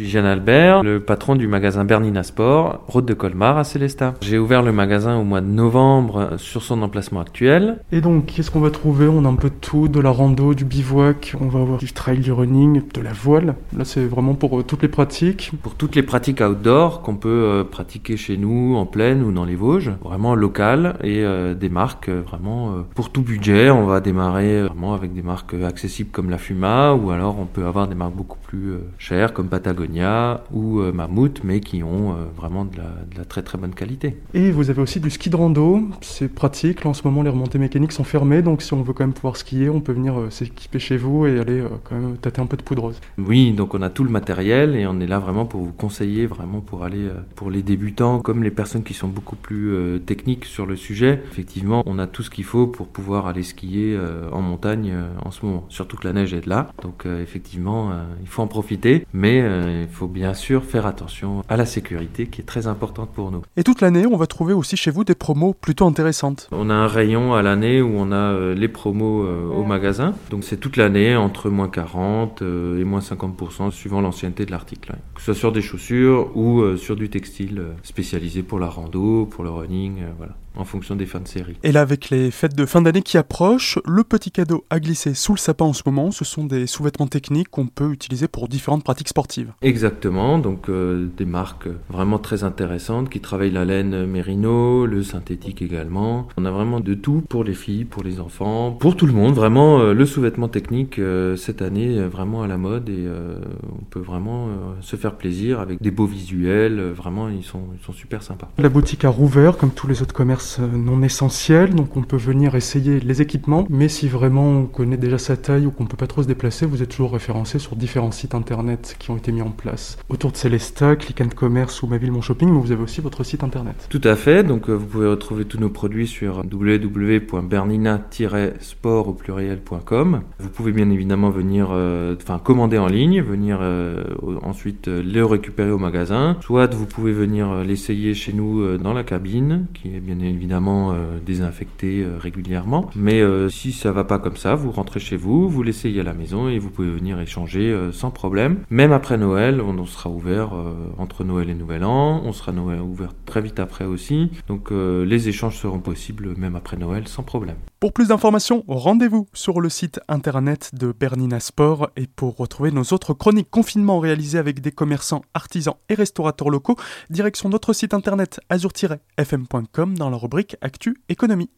suis Jeanne Albert, le patron du magasin Bernina Sport, route de Colmar à Célestat. J'ai ouvert le magasin au mois de novembre sur son emplacement actuel. Et donc, qu'est-ce qu'on va trouver? On a un peu de tout, de la rando, du bivouac, on va avoir du trail, du running, de la voile. Là, c'est vraiment pour euh, toutes les pratiques. Pour toutes les pratiques outdoor qu'on peut euh, pratiquer chez nous, en plaine ou dans les Vosges, vraiment local et euh, des marques vraiment pour tout budget. On va démarrer vraiment avec des marques accessibles comme la Fuma ou alors on peut avoir des marques beaucoup plus chères comme Patagonia ou Mammouth mais qui ont vraiment de la, de la, très très bonne qualité. Et vous avez aussi du ski de rando, c'est pratique. Là en ce moment les remontées mécaniques sont fermées donc si on veut quand même pouvoir skier, on peut venir s'équiper chez vous et aller quand même tâter un peu de poudreuse. Oui, donc on a tout le matériel et on est là vraiment pour vous conseiller, vraiment pour aller pour les débutants comme les personnes qui sont beaucoup plus euh, techniques sur le sujet. Effectivement, on a tout ce qu'il faut pour pouvoir aller skier euh, en montagne euh, en ce moment. Surtout que la neige est là, donc effectivement, il faut en profiter, mais il faut bien sûr faire attention à la sécurité qui est très importante pour nous. Et toute l'année, on va trouver aussi chez vous des promos plutôt intéressantes. On a un rayon à l'année où on a les promos au magasin, donc c'est toute l'année entre moins 40 et moins 50% suivant l'ancienneté de l'article, que ce soit sur des chaussures ou sur du textile euh, spécialisé pour la rando, pour le running, euh, voilà en fonction des fins de série. Et là, avec les fêtes de fin d'année qui approchent, le petit cadeau à glisser sous le sapin en ce moment, ce sont des sous-vêtements techniques qu'on peut utiliser pour différentes pratiques sportives. Exactement, donc euh, des marques vraiment très intéressantes qui travaillent la laine mérino, le synthétique également. On a vraiment de tout pour les filles, pour les enfants, pour tout le monde. Vraiment, euh, le sous-vêtement technique euh, cette année est vraiment à la mode et on peut vraiment se faire plaisir avec des beaux visuels. vraiment, ils sont, ils sont super sympas. La boutique a rouvert comme tous les autres commerces non essentiel, donc on peut venir essayer les équipements, mais si vraiment on connaît déjà sa taille ou qu'on peut pas trop se déplacer, vous êtes toujours référencé sur différents sites internet qui ont été mis en place. Autour de Célesta, Click and Commerce ou Ma Ville Mon Shopping, mais vous avez aussi votre site internet. Tout à fait, donc euh, vous pouvez retrouver tous nos produits sur www.bernina-sport au pluriel.com. Vous pouvez bien évidemment venir, euh, commander en ligne, venir euh, ensuite les récupérer au magasin, soit vous pouvez venir l'essayer chez nous dans la cabine, qui est bien évidemment euh, désinfecter euh, régulièrement. Mais euh, si ça va pas comme ça, vous rentrez chez vous, vous l'essayez à la maison et vous pouvez venir échanger sans problème. Même après Noël, on, sera ouvert entre Noël et Nouvel An. On sera ouvert très vite après aussi. Donc les échanges seront possibles même après Noël sans problème. Pour plus d'informations, rendez-vous sur le site internet de Bernina Sport et pour retrouver nos autres chroniques confinement réalisées avec des commerçants, artisans et restaurateurs locaux, direction notre site internet azur-fm.com dans la rubrique Actu Économie.